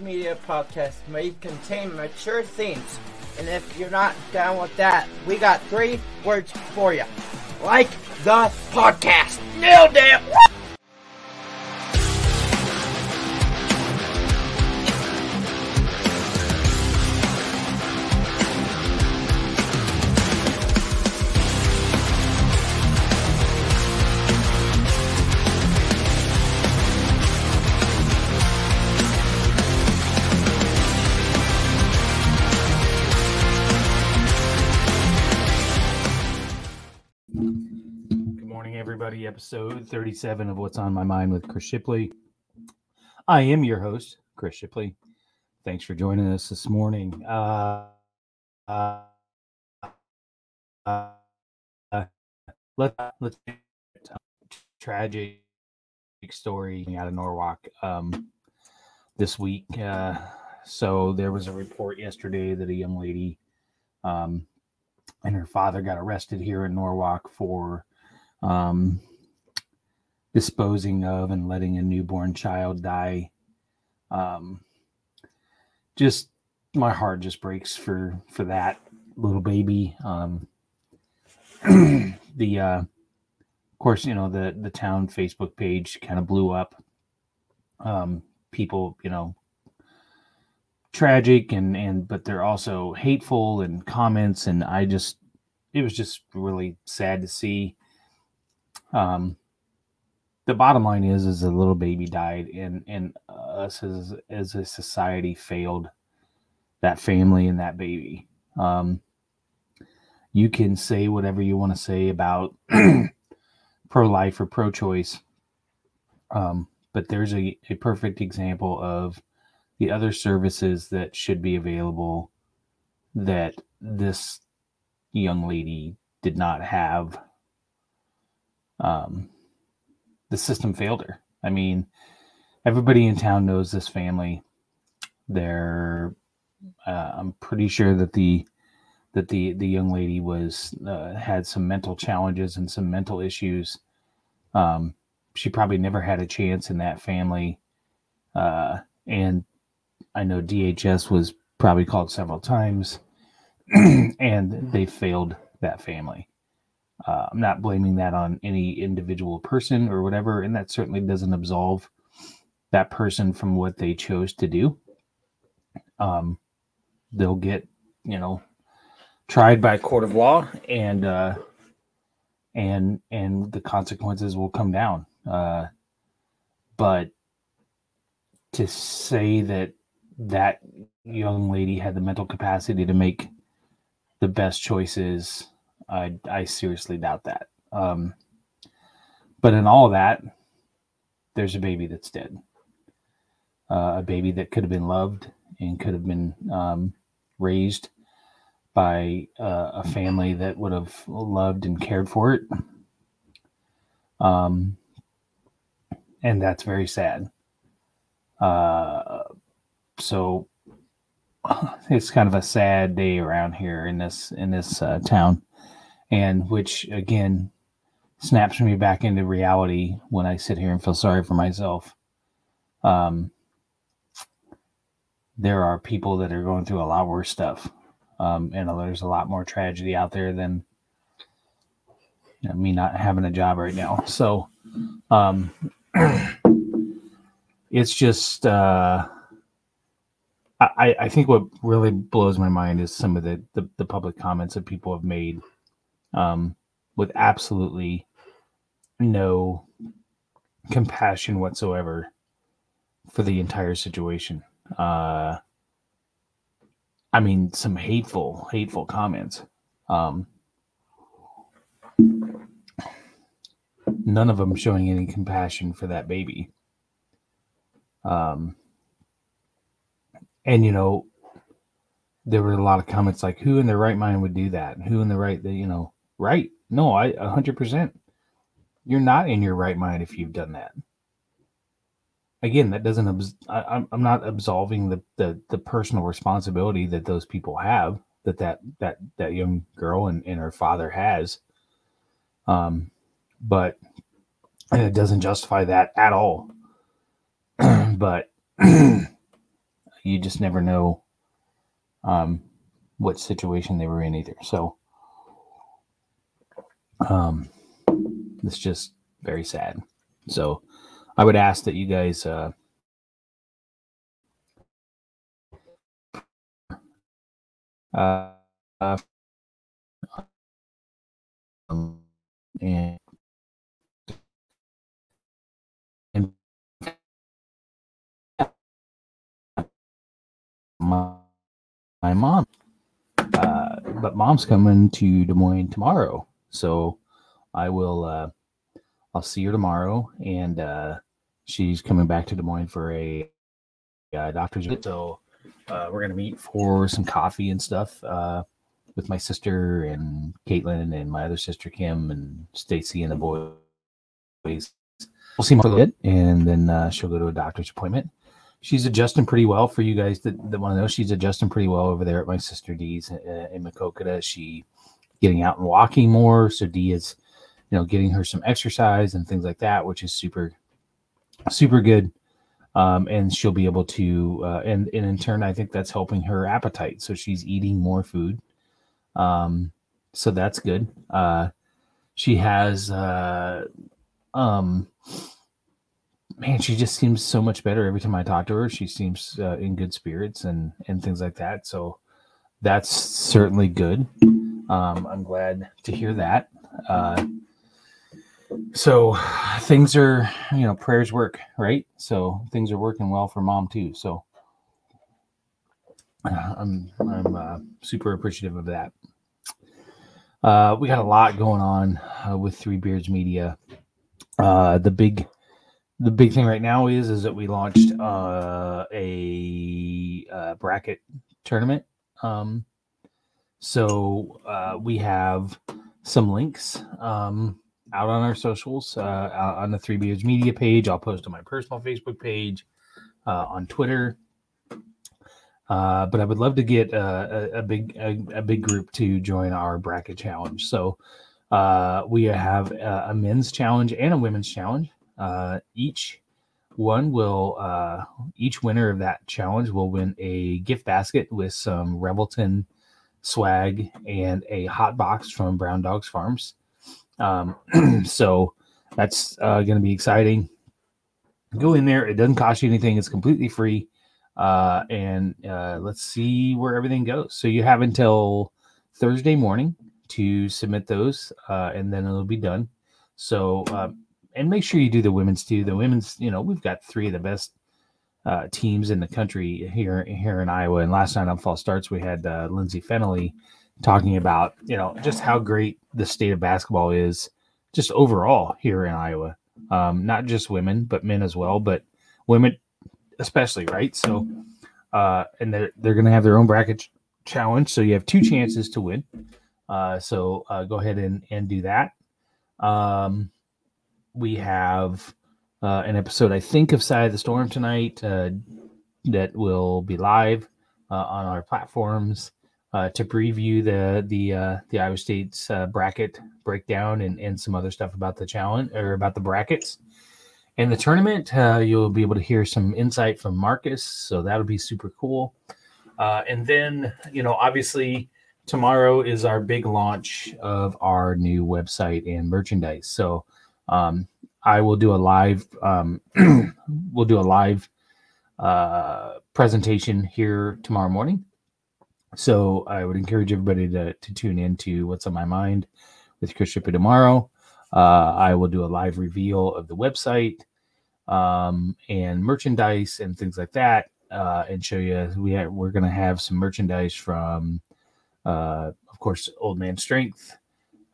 Media podcast may contain mature themes, and if you're not down with that, we got three words for you. Like the podcast. Nailed it! Episode 37 of What's on My Mind with Chris Shipley. I am your host, Chris Shipley. Thanks for joining us this morning. Uh, uh, uh, let, let's tragic story out of Norwalk um, this week. Uh, so there was a report yesterday that a young lady um, and her father got arrested here in Norwalk for um, disposing of and letting a newborn child die. Um, just my heart just breaks for for that little baby. Um, the uh, of course, you know the the town Facebook page kind of blew up. Um, people, you know, tragic and and but they're also hateful and comments and I just it was just really sad to see um the bottom line is is a little baby died and and us as as a society failed that family and that baby. Um you can say whatever you want to say about pro life or pro choice um but there's a, a perfect example of the other services that should be available that this young lady did not have. Um, the system failed her. I mean everybody in town knows this family. They're uh, i'm pretty sure that the that the the young lady was uh, had some mental challenges and some mental issues. Um, she probably never had a chance in that family. Uh, and I know DHS was probably called several times, and they failed that family. Uh, I'm not blaming that on any individual person or whatever, and that certainly doesn't absolve that person from what they chose to do. Um, they'll get, you know, tried by a court of law, and uh, and and the consequences will come down. Uh, but to say that that young lady had the mental capacity to make the best choices, I, I seriously doubt that. Um, but in all that, there's a baby that's dead. Uh, a baby that could have been loved and could have been um, raised by uh, a family that would have loved and cared for it. Um, and that's very sad. Uh, so it's kind of a sad day around here in this in this uh, town, and which again snaps me back into reality when I sit here and feel sorry for myself. Um, there are people that are going through a lot worse stuff, um, and there's a lot more tragedy out there than you know, me not having a job right now. So, um, it's just. Uh, I, I think what really blows my mind is some of the, the, the public comments that people have made um, with absolutely no compassion whatsoever for the entire situation. Uh, I mean, some hateful, hateful comments. Um, none of them showing any compassion for that baby. Um, and you know there were a lot of comments like who in their right mind would do that who in the right the you know right. No i 100% you're not in your right mind if you've done that. Again that doesn't I, i'm not absolving the, the the personal responsibility that those people have that that that that young girl and, and her father has. Um but and it doesn't justify that at all. But you just never know um, what situation they were in either. So um, it's just very sad. So I would ask that you guys uh, uh, and my, my mom uh, but mom's coming to Des Moines tomorrow so I will uh, I'll see her tomorrow and uh, she's coming back to Des Moines for a, a doctor's visit so uh, we're gonna meet for some coffee and stuff uh, with my sister and Caitlin and my other sister Kim and Stacy and the boys. We'll see bit, and then uh, she'll go to a doctor's appointment. She's adjusting pretty well for you guys that, that want to know. She's adjusting pretty well over there at my sister Dee's uh, in Maquoketa. She getting out and walking more, so Dee is, you know, getting her some exercise and things like that, which is super, super good. Um, and she'll be able to uh, and, and in turn i think that's helping her appetite. So she's eating more food. Um, so that's good. Uh, she has uh, um, man she just seems so much better every time i talk to her. She seems uh, in good spirits and and things like that. So that's certainly good um, i'm glad to hear that. Uh, so things are you know prayers work right? So things are working well for mom too. So uh, i'm i'm uh, super appreciative of that. Uh, we got a lot going on uh, with three beards media. Uh, the big the big thing right now is is that we launched uh, a bracket tournament um, so we have some links um, out on our socials, uh, on the Three Beards Media page. I'll post on my personal Facebook page, uh, on Twitter. Uh, but I would love to get a, a, a big a, a, big group to join our bracket challenge. So uh, we have a, a, men's challenge and a women's challenge. Uh, each one will uh, each winner of that challenge will win a gift basket with some Revelton swag and a hot box from Brown Dogs Farms. Um, so that's uh, going to be exciting. Go in there. It doesn't cost you anything. It's completely free. Uh, and uh, let's see where everything goes. So you have until Thursday morning to submit those, uh, and then it'll be done. So, uh, and make sure you do the women's too. The women's, you know, we've got three of the best uh, teams in the country here here in Iowa. And last night on False Starts, we had uh, Lindsay Fennelly talking about you know just how great the state of basketball is just overall here in Iowa. Um, not just women, but men as well, but women especially, right? So, uh, and they're they're going to have their own bracket challenge, so you have two chances to win. Uh, so uh, go ahead and and do that. Um, we have uh, an episode, I think, of Side of the Storm tonight uh, that will be live uh, on our platforms uh, to preview the the uh, the Iowa State's uh, bracket breakdown and, and some other stuff about the challenge or about the brackets. In the tournament, you'll be able to hear some insight from Marcus, so that'll be super cool. And then, you know, obviously tomorrow is our big launch of our new website and merchandise. So um, I will do a live, um, we'll do a live uh, presentation here tomorrow morning so I would encourage everybody to, to tune in to What's on My Mind with Chris Shipley tomorrow. Uh, I will do a live reveal of the website um, and merchandise and things like that, uh, and show you we have, we're going to have some merchandise from, uh, of course, Old Man Strength,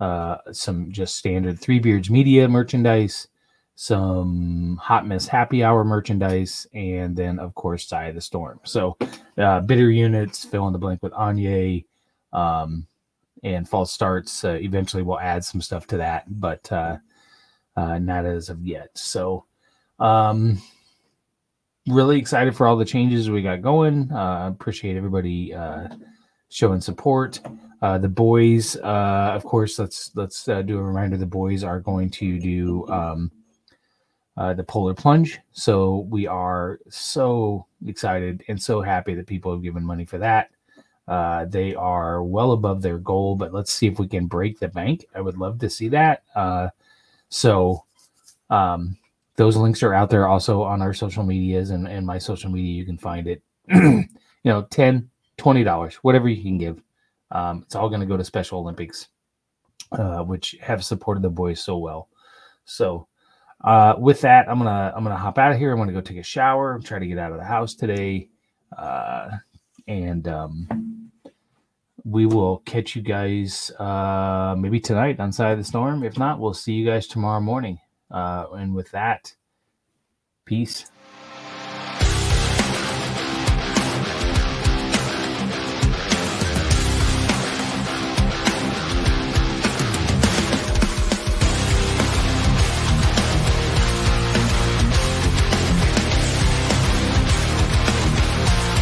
uh, some just standard Three Beards Media merchandise, some Hot Mess Happy Hour merchandise, and then of course Side of the Storm. So uh, bitter units, fill in the blank with Anya, um, and false starts. Uh, eventually, we'll add some stuff to that, but uh, uh, not as of yet. So, um, really excited for all the changes we got going. Uh, appreciate everybody uh, showing support. Uh, the boys, uh, of course, let's let's uh, do a reminder. The boys are going to do um, uh, the Polar Plunge. So we are so excited and so happy that people have given money for that. Uh, they are well above their goal, but let's see if we can break the bank. I would love to see that. Uh, so um, those links are out there also on our social medias and, and my social media. You can find it. you know, 10 $20, whatever you can give. Um, it's all going to go to Special Olympics, uh, which have supported the boys so well. So, uh, with that, I'm gonna I'm gonna hop out of here. I'm gonna go take a shower. I'm trying to get out of the house today, uh, and um, we will catch you guys uh, maybe tonight on Side of the Storm. If not, we'll see you guys tomorrow morning. Uh, and with that, peace.